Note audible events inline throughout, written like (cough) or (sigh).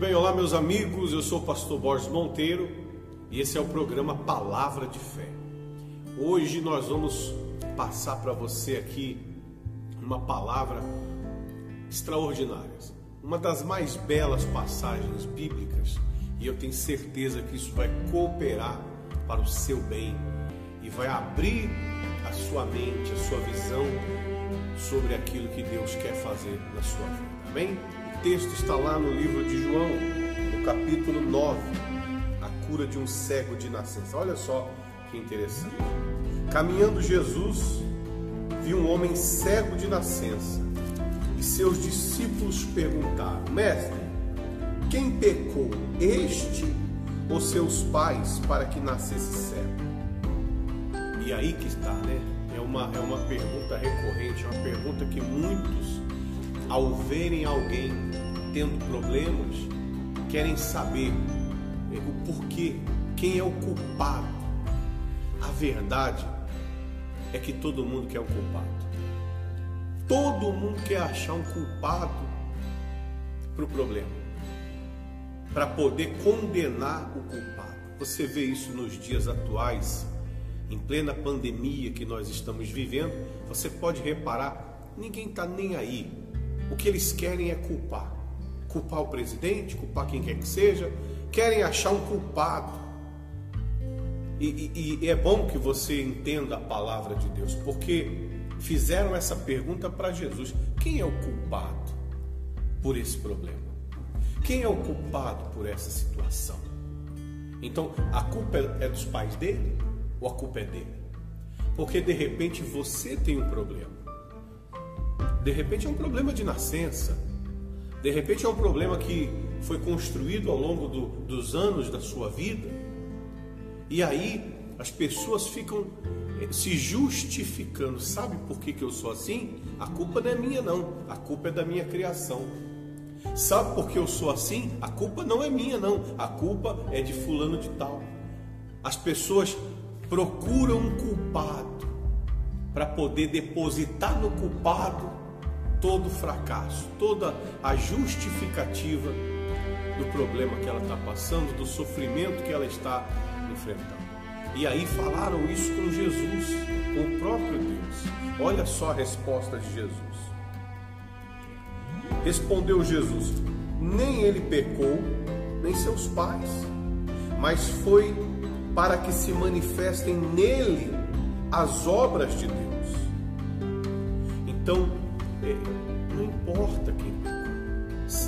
bem? Olá, meus amigos. Eu sou o pastor Borges Monteiro e esse é o programa Palavra de Fé. Hoje nós vamos passar para você aqui uma palavra extraordinária, uma das mais belas passagens bíblicas, e eu tenho certeza que isso vai cooperar para o seu bem e vai abrir a sua mente, a sua visão sobre aquilo que Deus quer fazer na sua vida. Amém? Texto está lá no livro de João, no capítulo 9, a cura de um cego de nascença. Olha só que interessante. Caminhando Jesus, viu um homem cego de nascença e seus discípulos perguntaram: Mestre, quem pecou, este ou seus pais, para que nascesse cego? E aí que está, né? É uma, é uma pergunta recorrente, é uma pergunta que muitos ao verem alguém tendo problemas, querem saber o porquê, quem é o culpado. A verdade é que todo mundo quer um culpado. Todo mundo quer achar um culpado para o problema, para poder condenar o culpado. Você vê isso nos dias atuais, em plena pandemia que nós estamos vivendo. Você pode reparar, ninguém está nem aí o que eles querem é culpar. Culpar o presidente, culpar quem quer que seja, querem achar um culpado. E, e, e é bom que você entenda a palavra de Deus, porque fizeram essa pergunta para Jesus: quem é o culpado por esse problema? Quem é o culpado por essa situação? Então, a culpa é dos pais dele ou a culpa é dele? Porque de repente você tem um problema. De repente é um problema de nascença. De repente é um problema que foi construído ao longo do, dos anos da sua vida. E aí as pessoas ficam eh, se justificando. Sabe por que, que eu sou assim? A culpa não é minha, não. A culpa é da minha criação. Sabe por que eu sou assim? A culpa não é minha, não. A culpa é de fulano de tal. As pessoas procuram um culpado para poder depositar no culpado todo fracasso, toda a justificativa do problema que ela está passando, do sofrimento que ela está enfrentando. E aí falaram isso com Jesus, com o próprio Deus. Olha só a resposta de Jesus. Respondeu Jesus: Nem ele pecou, nem seus pais, mas foi para que se manifestem nele as obras de Deus. Então, não importa quem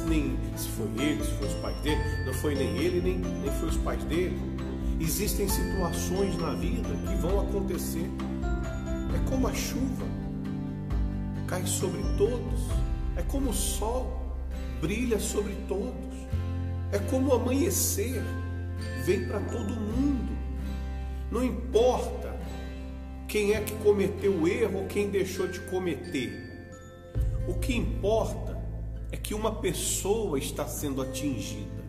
nem, se foi ele, se foi os pais dele, não foi nem ele, nem, nem foi os pais dele. Existem situações na vida que vão acontecer. É como a chuva, cai sobre todos. É como o sol, brilha sobre todos. É como o amanhecer, vem para todo mundo. Não importa quem é que cometeu o erro ou quem deixou de cometer. O que importa é que uma pessoa está sendo atingida,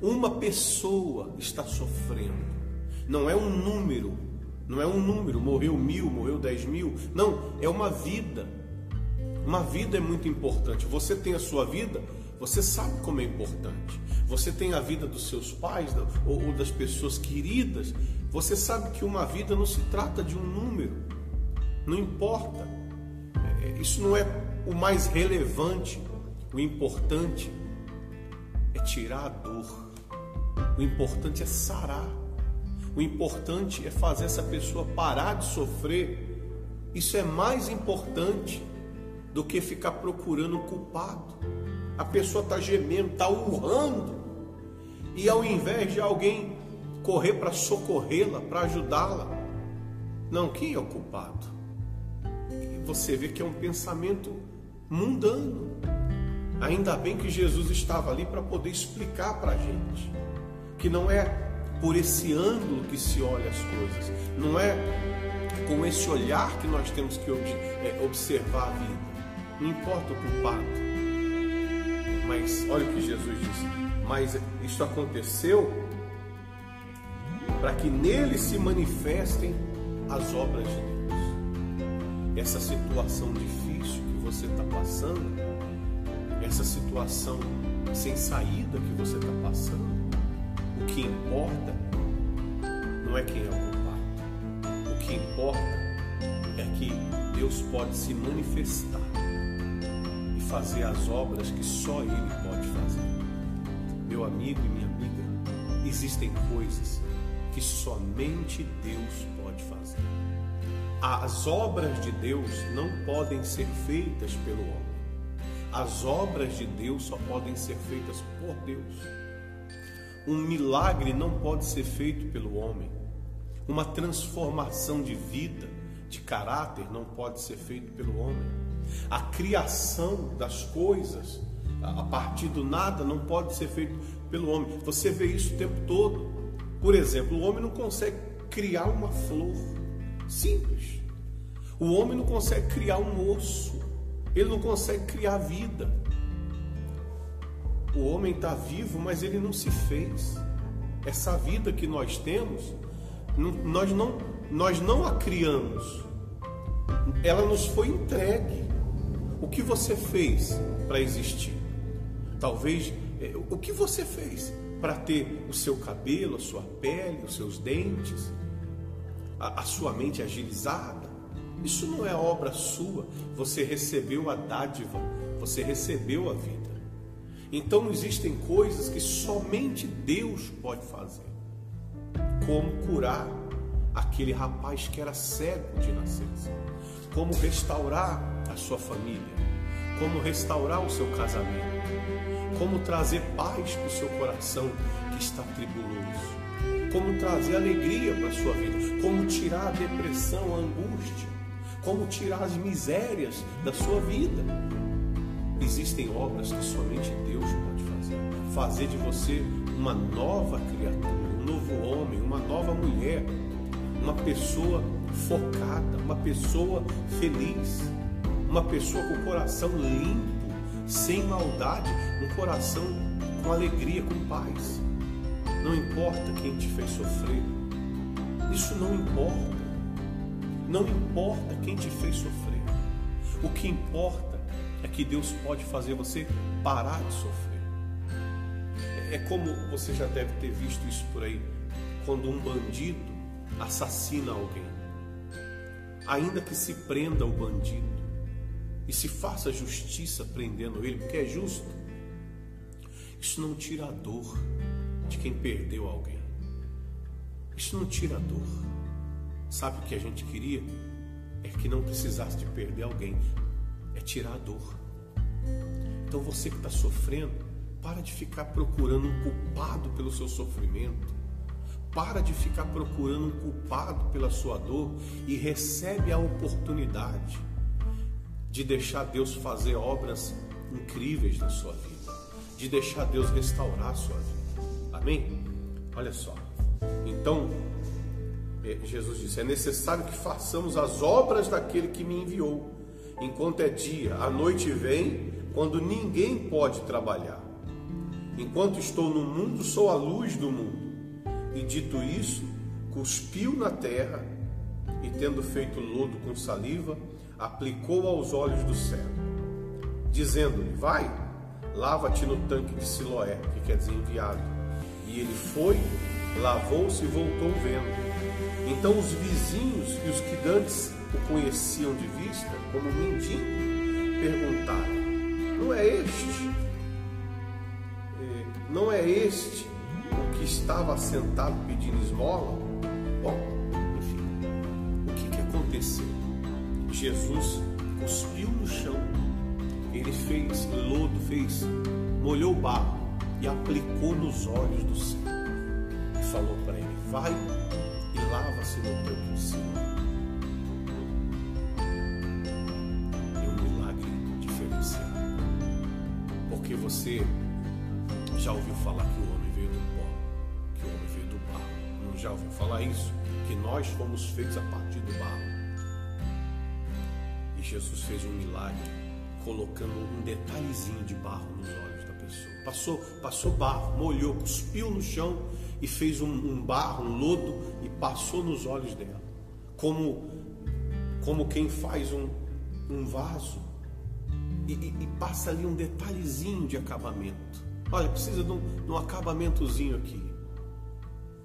uma pessoa está sofrendo. Não é um número, não é um número, morreu mil, morreu dez mil. Não, é uma vida. Uma vida é muito importante. Você tem a sua vida, você sabe como é importante. Você tem a vida dos seus pais ou das pessoas queridas. Você sabe que uma vida não se trata de um número. Não importa. É, isso não é o mais relevante, o importante é tirar a dor. O importante é sarar. O importante é fazer essa pessoa parar de sofrer. Isso é mais importante do que ficar procurando um culpado. A pessoa está gemendo, está urrando. E ao invés de alguém correr para socorrê-la, para ajudá-la, não, quem é o culpado? Você vê que é um pensamento mundano. Ainda bem que Jesus estava ali para poder explicar para a gente que não é por esse ângulo que se olha as coisas, não é com esse olhar que nós temos que é, observar a vida. Não importa o culpado, mas olha o que Jesus disse: mas isso aconteceu para que nele se manifestem as obras de Deus. Essa situação difícil você está passando, essa situação sem saída que você está passando, o que importa não é quem é o culpado. O que importa é que Deus pode se manifestar e fazer as obras que só Ele pode fazer. Meu amigo e minha amiga, existem coisas que somente Deus pode fazer. As obras de Deus não podem ser feitas pelo homem. As obras de Deus só podem ser feitas por Deus. Um milagre não pode ser feito pelo homem. Uma transformação de vida, de caráter, não pode ser feito pelo homem. A criação das coisas a partir do nada não pode ser feito pelo homem. Você vê isso o tempo todo. Por exemplo, o homem não consegue criar uma flor simples. O homem não consegue criar um osso. Ele não consegue criar vida. O homem está vivo, mas ele não se fez. Essa vida que nós temos, nós não, nós não a criamos. Ela nos foi entregue. O que você fez para existir? Talvez é, o que você fez para ter o seu cabelo, a sua pele, os seus dentes, a, a sua mente agilizada. Isso não é obra sua. Você recebeu a dádiva, você recebeu a vida. Então existem coisas que somente Deus pode fazer. Como curar aquele rapaz que era cego de nascença. Como restaurar a sua família. Como restaurar o seu casamento como trazer paz para o seu coração que está tribuloso, como trazer alegria para a sua vida, como tirar a depressão, a angústia, como tirar as misérias da sua vida. Existem obras que somente Deus pode fazer. Fazer de você uma nova criatura, um novo homem, uma nova mulher, uma pessoa focada, uma pessoa feliz, uma pessoa com o coração limpo sem maldade, um coração com alegria, com paz. Não importa quem te fez sofrer, isso não importa. Não importa quem te fez sofrer. O que importa é que Deus pode fazer você parar de sofrer. É como você já deve ter visto isso por aí, quando um bandido assassina alguém. Ainda que se prenda o bandido, e se faça justiça prendendo ele, porque é justo. Isso não tira a dor de quem perdeu alguém. Isso não tira a dor. Sabe o que a gente queria? É que não precisasse de perder alguém. É tirar a dor. Então você que está sofrendo, para de ficar procurando um culpado pelo seu sofrimento. Para de ficar procurando um culpado pela sua dor e recebe a oportunidade de deixar Deus fazer obras incríveis na sua vida, de deixar Deus restaurar a sua vida. Amém? Olha só. Então, é, Jesus disse: é necessário que façamos as obras daquele que me enviou, enquanto é dia, a noite vem, quando ninguém pode trabalhar. Enquanto estou no mundo, sou a luz do mundo. E dito isso, cuspiu na terra e, tendo feito lodo com saliva, aplicou aos olhos do cego, dizendo-lhe: Vai, lava-te no tanque de Siloé, que quer dizer enviado. E ele foi, lavou-se e voltou vendo. Então os vizinhos e os que dantes o conheciam de vista, como mendigo, perguntaram: Não é este? É, não é este o que estava sentado pedindo esmola? Bom, enfim, o que, que aconteceu? Jesus cuspiu no chão, ele fez lodo, fez, molhou o barro e aplicou nos olhos do céu. E falou para ele: Vai e lava-se no milagre diferenciado. Porque você já ouviu falar que o homem veio do pó, que o homem veio do barro. Não já ouviu falar isso? Que nós fomos feitos a partir do barro. Jesus fez um milagre colocando um detalhezinho de barro nos olhos. Passou, passou barro, molhou, cuspiu no chão e fez um, um barro, um lodo e passou nos olhos dela. Como, como quem faz um, um vaso e, e, e passa ali um detalhezinho de acabamento. Olha, precisa de um, de um acabamentozinho aqui.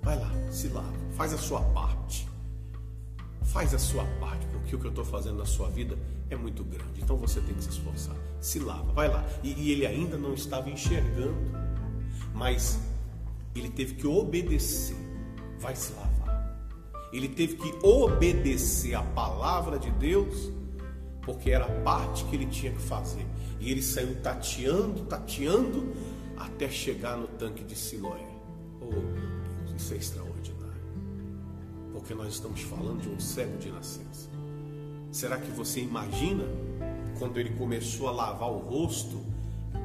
Vai lá, se lava, faz a sua parte. Faz a sua parte, porque o que eu estou fazendo na sua vida é muito grande. Então você tem que se esforçar. Se lava, vai lá. E, e ele ainda não estava enxergando, mas ele teve que obedecer. Vai se lavar. Ele teve que obedecer a palavra de Deus, porque era a parte que ele tinha que fazer. E ele saiu tateando, tateando, até chegar no tanque de Siloé. Oh, meu Deus, isso é extraordinário. Porque nós estamos falando de um cego de nascença. Será que você imagina quando ele começou a lavar o rosto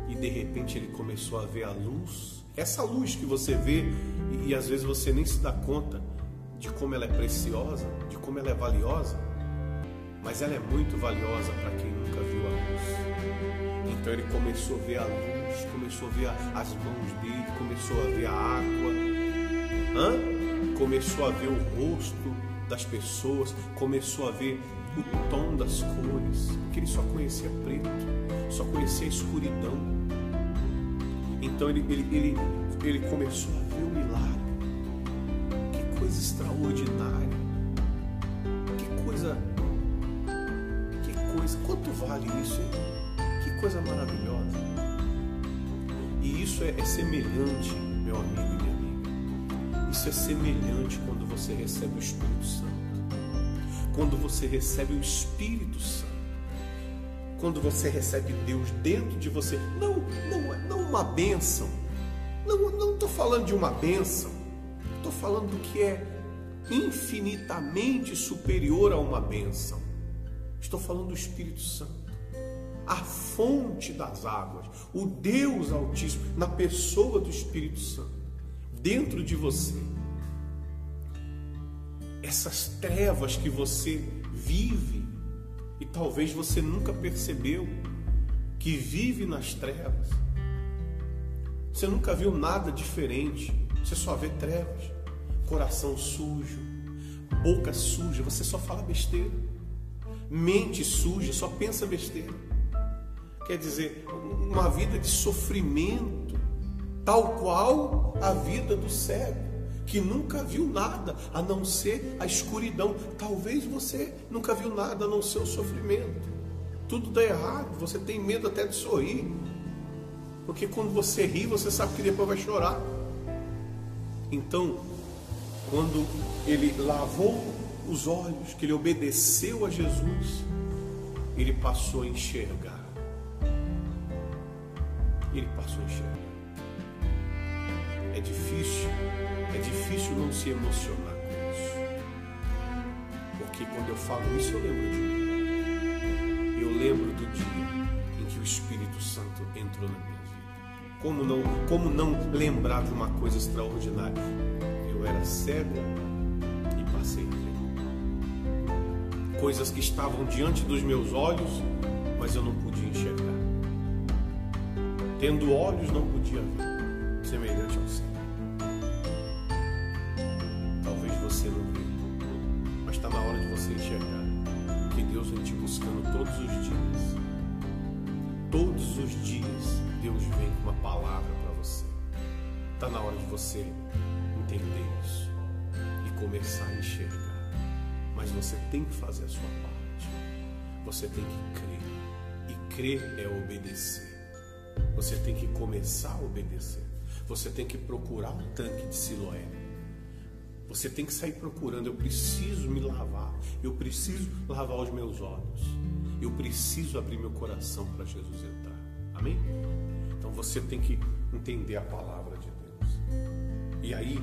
e de repente ele começou a ver a luz? Essa luz que você vê e, e às vezes você nem se dá conta de como ela é preciosa, de como ela é valiosa, mas ela é muito valiosa para quem nunca viu a luz. Então ele começou a ver a luz, começou a ver as mãos dele, começou a ver a água, Hã? começou a ver o rosto das pessoas, começou a ver o tom das cores, porque ele só conhecia preto, só conhecia a escuridão. Então ele, ele, ele, ele começou a ver o milagre. Que coisa extraordinária. Que coisa. Que coisa. Quanto vale isso, hein? Que coisa maravilhosa. E isso é, é semelhante, meu amigo e minha amiga. Isso é semelhante quando você recebe o Espírito Santo quando você recebe o Espírito Santo, quando você recebe Deus dentro de você, não, não, não uma bênção, não estou falando de uma bênção, estou falando do que é infinitamente superior a uma bênção. Estou falando do Espírito Santo, a fonte das águas, o Deus Altíssimo, na pessoa do Espírito Santo, dentro de você essas trevas que você vive e talvez você nunca percebeu que vive nas trevas. Você nunca viu nada diferente, você só vê trevas, coração sujo, boca suja, você só fala besteira, mente suja, só pensa besteira. Quer dizer, uma vida de sofrimento, tal qual a vida do cego que nunca viu nada a não ser a escuridão. Talvez você nunca viu nada a não ser o sofrimento. Tudo dá errado, você tem medo até de sorrir. Porque quando você ri, você sabe que depois vai chorar. Então, quando ele lavou os olhos, que ele obedeceu a Jesus, ele passou a enxergar. Ele passou a enxergar. É difícil é difícil não se emocionar com isso. Porque quando eu falo isso, eu lembro de mim. Eu lembro do dia em que o Espírito Santo entrou na minha vida. Como não, como não lembrar de uma coisa extraordinária? Eu era cego e passei ver. Coisas que estavam diante dos meus olhos, mas eu não podia enxergar. Tendo olhos, não podia ver. Semelhante ao céu. você não vê. Mas está na hora de você enxergar que Deus vem te buscando todos os dias. Todos os dias Deus vem com uma palavra para você. Está na hora de você entender isso e começar a enxergar. Mas você tem que fazer a sua parte. Você tem que crer. E crer é obedecer. Você tem que começar a obedecer. Você tem que procurar um tanque de Siloé você tem que sair procurando. Eu preciso me lavar. Eu preciso lavar os meus olhos. Eu preciso abrir meu coração para Jesus entrar. Amém? Então você tem que entender a palavra de Deus. E aí,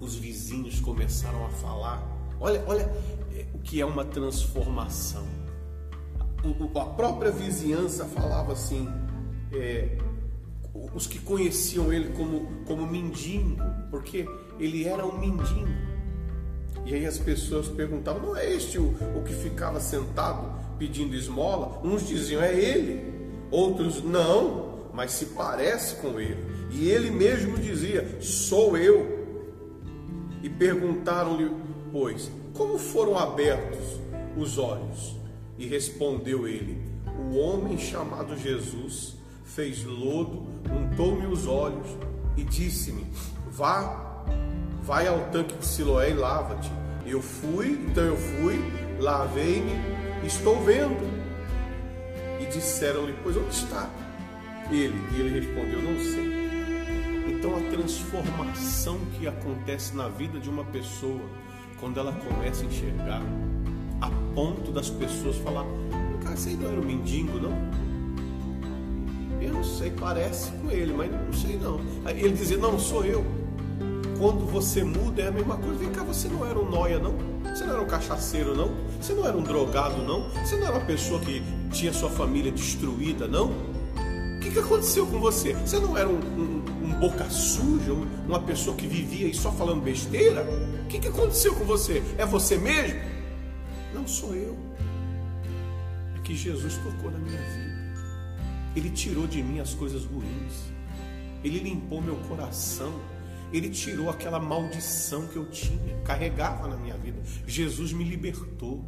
os vizinhos começaram a falar. Olha, olha é, o que é uma transformação. A própria vizinhança falava assim. É, os que conheciam ele como, como mendigo, porque ele era um mendigo. E aí as pessoas perguntavam: não é este o, o que ficava sentado pedindo esmola? Uns diziam: é ele. Outros: não, mas se parece com ele. E ele mesmo dizia: sou eu. E perguntaram-lhe, pois, como foram abertos os olhos? E respondeu ele: o homem chamado Jesus fez lodo, untou-me os olhos e disse-me: Vá, vai ao tanque de Siloé e lava-te. Eu fui, então eu fui, lavei-me, estou vendo. E disseram-lhe: Pois onde está? Ele, e ele respondeu: Não sei. Então a transformação que acontece na vida de uma pessoa quando ela começa a enxergar, a ponto das pessoas falar: Cara, você não era um mendigo, não? Não sei, parece com ele, mas não sei não. Aí ele dizia: Não, sou eu. Quando você muda é a mesma coisa. Vem cá, você não era um noia, não? Você não era um cachaceiro, não? Você não era um drogado, não? Você não era uma pessoa que tinha sua família destruída, não? O que, que aconteceu com você? Você não era um, um, um boca suja, uma pessoa que vivia aí só falando besteira? O que, que aconteceu com você? É você mesmo? Não sou eu. É que Jesus tocou na minha vida. Ele tirou de mim as coisas ruins. Ele limpou meu coração. Ele tirou aquela maldição que eu tinha, carregava na minha vida. Jesus me libertou.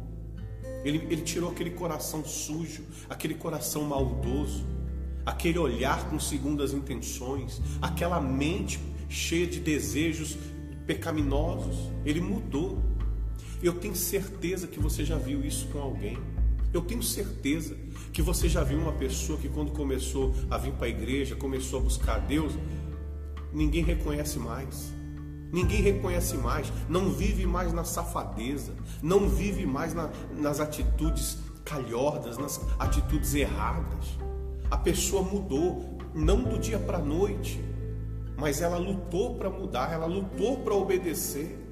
Ele, ele tirou aquele coração sujo, aquele coração maldoso, aquele olhar com segundas intenções, aquela mente cheia de desejos pecaminosos. Ele mudou. Eu tenho certeza que você já viu isso com alguém. Eu tenho certeza que você já viu uma pessoa que, quando começou a vir para a igreja, começou a buscar Deus, ninguém reconhece mais. Ninguém reconhece mais, não vive mais na safadeza, não vive mais na, nas atitudes calhordas, nas atitudes erradas. A pessoa mudou, não do dia para a noite, mas ela lutou para mudar, ela lutou para obedecer.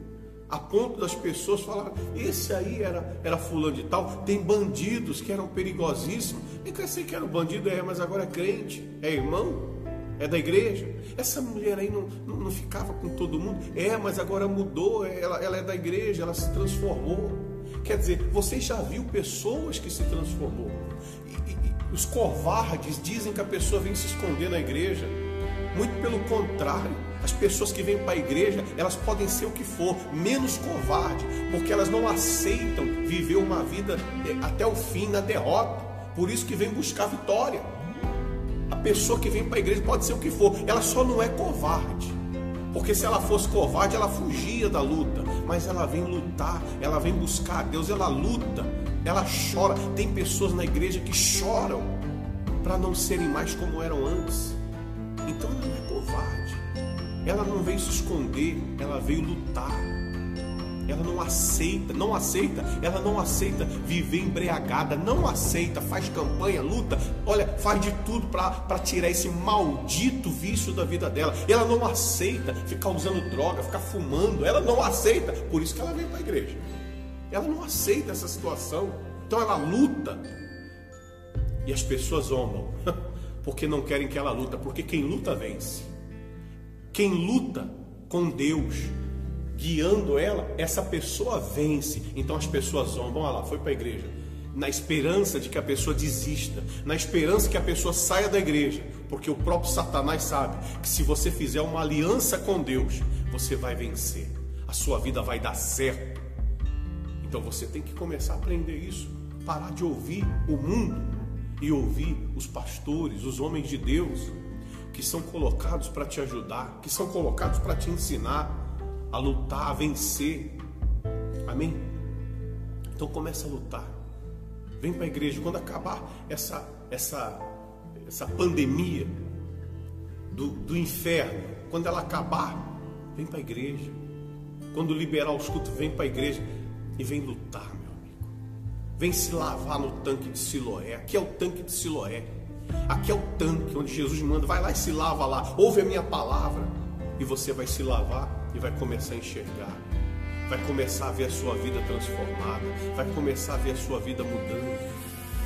A ponto das pessoas falarem, esse aí era, era fulano de tal, tem bandidos que eram perigosíssimos. Eu pensei que era um bandido, é, mas agora é crente, é irmão é da igreja. Essa mulher aí não, não, não, ficava com todo mundo. É, mas agora mudou, ela, ela é da igreja, ela se transformou. Quer dizer, você já viu pessoas que se transformou. E, e os covardes dizem que a pessoa vem se esconder na igreja. Muito pelo contrário, as pessoas que vêm para a igreja, elas podem ser o que for, menos covarde, porque elas não aceitam viver uma vida eh, até o fim na derrota. Por isso que vem buscar vitória. A pessoa que vem para a igreja pode ser o que for, ela só não é covarde. Porque se ela fosse covarde, ela fugia da luta. Mas ela vem lutar, ela vem buscar Deus, ela luta, ela chora. Tem pessoas na igreja que choram para não serem mais como eram antes. Então não é covarde. Ela não veio se esconder, ela veio lutar. Ela não aceita, não aceita, ela não aceita viver embriagada, não aceita, faz campanha, luta, olha, faz de tudo para tirar esse maldito vício da vida dela. Ela não aceita ficar usando droga, ficar fumando, ela não aceita, por isso que ela vem para a igreja. Ela não aceita essa situação, então ela luta. E as pessoas zombam, (laughs) porque não querem que ela luta, porque quem luta vence. Quem luta com Deus, guiando ela, essa pessoa vence. Então as pessoas zombam, olha lá, foi para a igreja. Na esperança de que a pessoa desista, na esperança que a pessoa saia da igreja, porque o próprio Satanás sabe que se você fizer uma aliança com Deus, você vai vencer, a sua vida vai dar certo. Então você tem que começar a aprender isso, parar de ouvir o mundo e ouvir os pastores, os homens de Deus, que são colocados para te ajudar, que são colocados para te ensinar, a lutar, a vencer. Amém? Então começa a lutar. Vem para a igreja. Quando acabar essa, essa, essa pandemia do, do inferno, quando ela acabar, vem para a igreja. Quando liberar os cultos, vem para a igreja e vem lutar. Vem se lavar no tanque de Siloé. Aqui é o tanque de Siloé. Aqui é o tanque onde Jesus manda. Vai lá e se lava lá. Ouve a minha palavra. E você vai se lavar e vai começar a enxergar, vai começar a ver a sua vida transformada, vai começar a ver a sua vida mudando,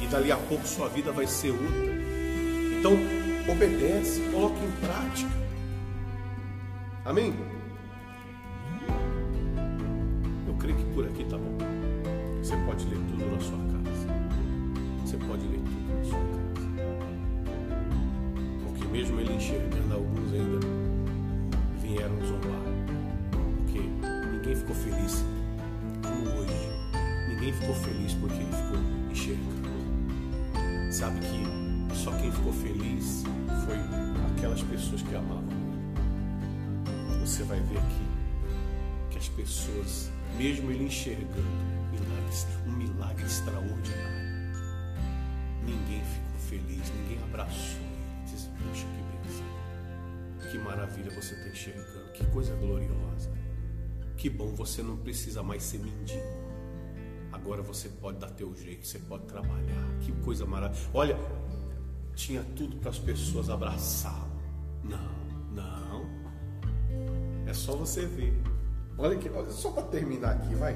e dali a pouco sua vida vai ser outra. Então, obedece, coloque em prática. Amém? Eu creio que por aqui tá bom. Você pode ler tudo na sua casa. Você pode ler tudo na sua casa. Porque mesmo ele enxergando alguns ainda vieram zombar ninguém ficou feliz como hoje. Ninguém ficou feliz porque ele ficou enxergando. Sabe que só quem ficou feliz foi aquelas pessoas que amavam. Você vai ver aqui que as pessoas, mesmo ele enxergando milagres, um milagre extraordinário, ninguém ficou feliz, ninguém abraçou ele. Diz, puxa, que bênção. Que maravilha você está enxergando, que coisa gloriosa. Que bom, você não precisa mais ser mendigo. Agora você pode dar teu jeito, você pode trabalhar. Que coisa maravilhosa. Olha, tinha tudo para as pessoas abraçá-lo. Não, não. É só você ver. Olha olha, só para terminar aqui, vai.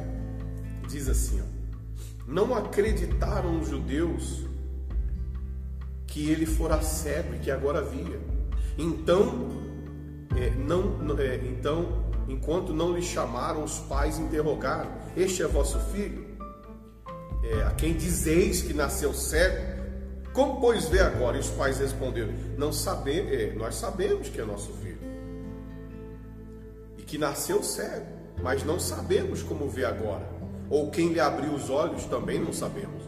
Diz assim, ó. Não acreditaram os judeus que ele fora cego e que agora via. Então, é, não, é, então, enquanto não lhe chamaram, os pais interrogaram: Este é vosso filho? É, a quem dizeis que nasceu cego? Como pois vê agora? E os pais responderam: Não sabemos, é, nós sabemos que é nosso filho que nasceu cego, mas não sabemos como vê agora. Ou quem lhe abriu os olhos também não sabemos.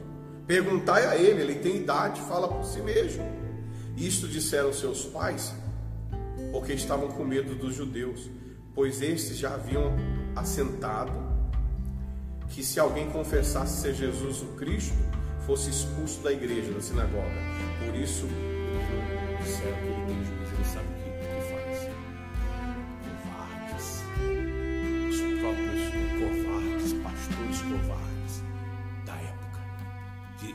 Perguntai a ele, ele tem idade, fala por si mesmo. Isto disseram seus pais, porque estavam com medo dos judeus, pois estes já haviam assentado que se alguém confessasse ser Jesus o Cristo, fosse expulso da igreja, da sinagoga. Por isso, disseram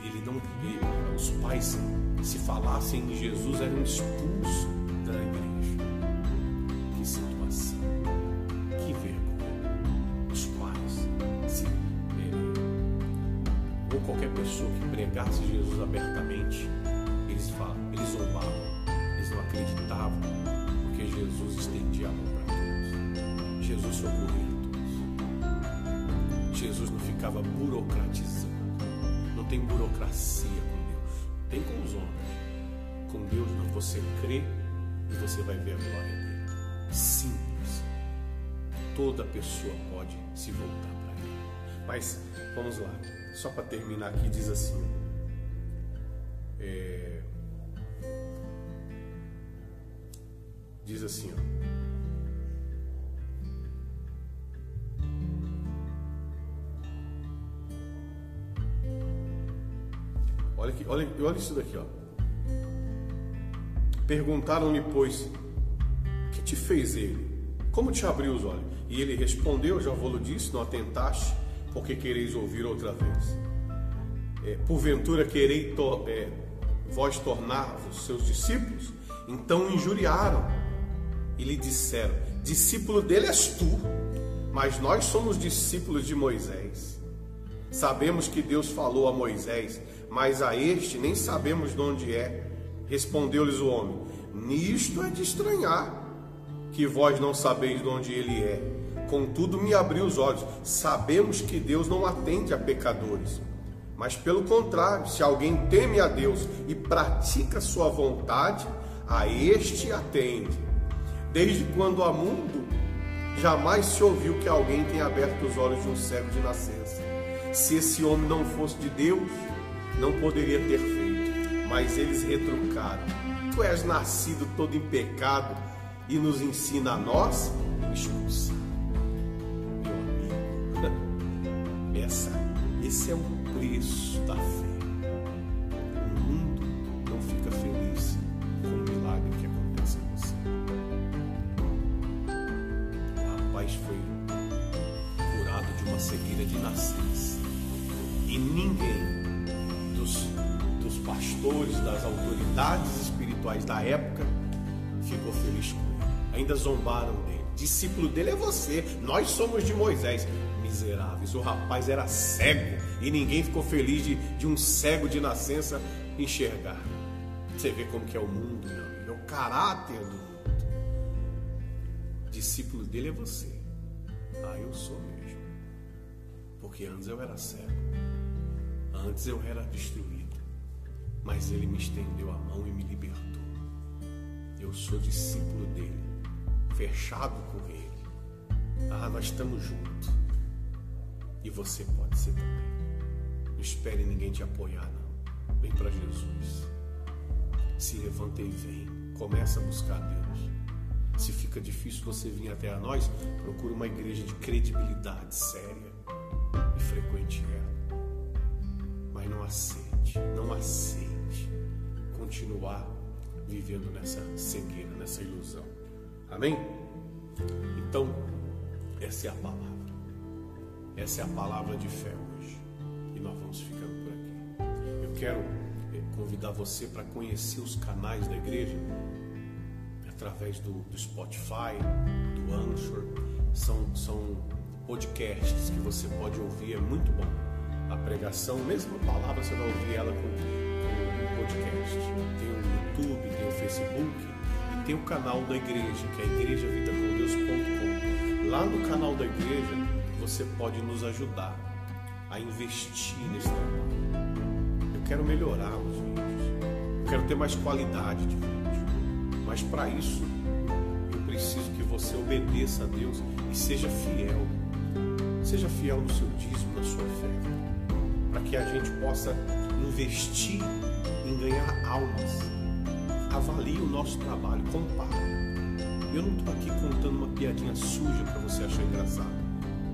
Ele não, ele, os pais, se falassem em Jesus, eram expulsos da igreja. Que situação, que vergonha. Os pais, se ou qualquer pessoa que pregasse Jesus abertamente, eles falam, eles zombavam, eles não acreditavam, porque Jesus estendia a mão para todos. Jesus socorria todos. Jesus não ficava burocratizando. Tem burocracia com Deus. Tem com os homens. Com Deus não. Você crê e você vai ver a glória dele. Simples. Toda pessoa pode se voltar para ele. Mas vamos lá só para terminar aqui, diz assim: é, diz assim, ó. Olha, aqui, olha, olha isso daqui, ó. Perguntaram-lhe, pois, que te fez ele? Como te abriu os olhos? E ele respondeu, já vou-lo disse, não atentaste porque quereis ouvir outra vez. É, porventura querei to, é, vós tornar-vos seus discípulos? Então injuriaram e lhe disseram: Discípulo dele és tu, mas nós somos discípulos de Moisés. Sabemos que Deus falou a Moisés, mas a este nem sabemos de onde é. Respondeu-lhes o homem: Nisto é de estranhar que vós não sabeis de onde ele é Contudo, me abriu os olhos. Sabemos que Deus não atende a pecadores. Mas, pelo contrário, se alguém teme a Deus e pratica sua vontade, a este atende. Desde quando há mundo, jamais se ouviu que alguém tenha aberto os olhos de um cego de nascença. Se esse homem não fosse de Deus, não poderia ter feito. Mas eles retrucaram: Tu és nascido todo em pecado e nos ensina a nós expulsar. (laughs) Essa, esse é o preço da fé. Zombaram dele. Discípulo dele é você. Nós somos de Moisés miseráveis. O rapaz era cego e ninguém ficou feliz de, de um cego de nascença enxergar. Você vê como que é o mundo, meu amigo. É o caráter do mundo. Discípulo dele é você. Ah, eu sou mesmo. Porque antes eu era cego. Antes eu era destruído. Mas ele me estendeu a mão e me libertou. Eu sou discípulo dele. Fechado com ele. Ah, nós estamos juntos. E você pode ser também. Não espere ninguém te apoiar, não. Vem para Jesus. se levanta e vem. Começa a buscar Deus. Se fica difícil você vir até a nós, procure uma igreja de credibilidade séria e frequente ela. Mas não aceite, não aceite continuar vivendo nessa cegueira, nessa ilusão. Amém? Então, essa é a palavra. Essa é a palavra de fé hoje. E nós vamos ficando por aqui. Eu quero eh, convidar você para conhecer os canais da igreja através do, do Spotify, do Anchor. São, são podcasts que você pode ouvir, é muito bom. A pregação, mesma palavra, você vai ouvir ela com, com podcast. Tem o YouTube, tem o Facebook tem o canal da igreja, que é igrejavidacondeus.com. Lá no canal da igreja você pode nos ajudar a investir nesse trabalho. Eu quero melhorar os vídeos, eu quero ter mais qualidade de vídeo, mas para isso eu preciso que você obedeça a Deus e seja fiel. Seja fiel no seu dízimo, na sua fé, para que a gente possa investir em ganhar almas. Avalie o nosso trabalho, compare. Eu não estou aqui contando uma piadinha suja para você achar engraçado.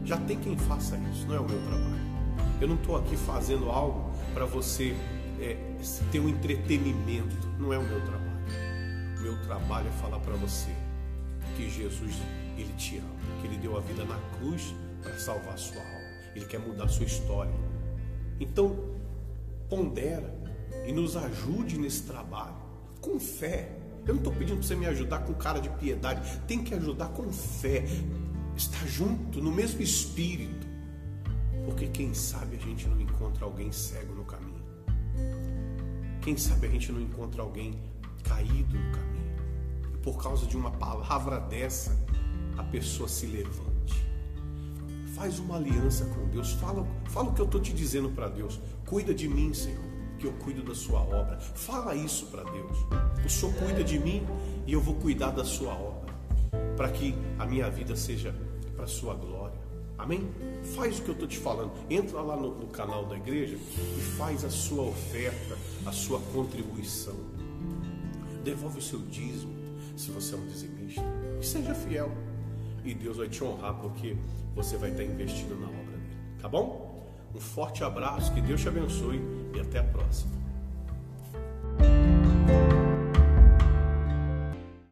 Já tem quem faça isso, não é o meu trabalho. Eu não estou aqui fazendo algo para você é, ter um entretenimento, não é o meu trabalho. O meu trabalho é falar para você que Jesus ele te ama, que ele deu a vida na cruz para salvar a sua alma. Ele quer mudar a sua história. Então, pondera e nos ajude nesse trabalho com fé. Eu não estou pedindo para você me ajudar com cara de piedade, tem que ajudar com fé estar junto no mesmo espírito. Porque quem sabe a gente não encontra alguém cego no caminho. Quem sabe a gente não encontra alguém caído no caminho. E por causa de uma palavra dessa, a pessoa se levante. Faz uma aliança com Deus. Fala, fala o que eu estou te dizendo para Deus. Cuida de mim, Senhor, que eu cuido da sua obra. Fala isso para Deus. O Senhor cuida de mim e eu vou cuidar da sua obra para que a minha vida seja para a sua glória. Amém? Faz o que eu estou te falando. Entra lá no, no, canal da igreja e faz a sua oferta, a sua contribuição. Devolve o seu dízimo, se você é um dizimista. E seja fiel. E Deus vai te honrar porque você vai estar investindo na obra dele. Tá bom? Um forte abraço, que Deus te abençoe e até a próxima.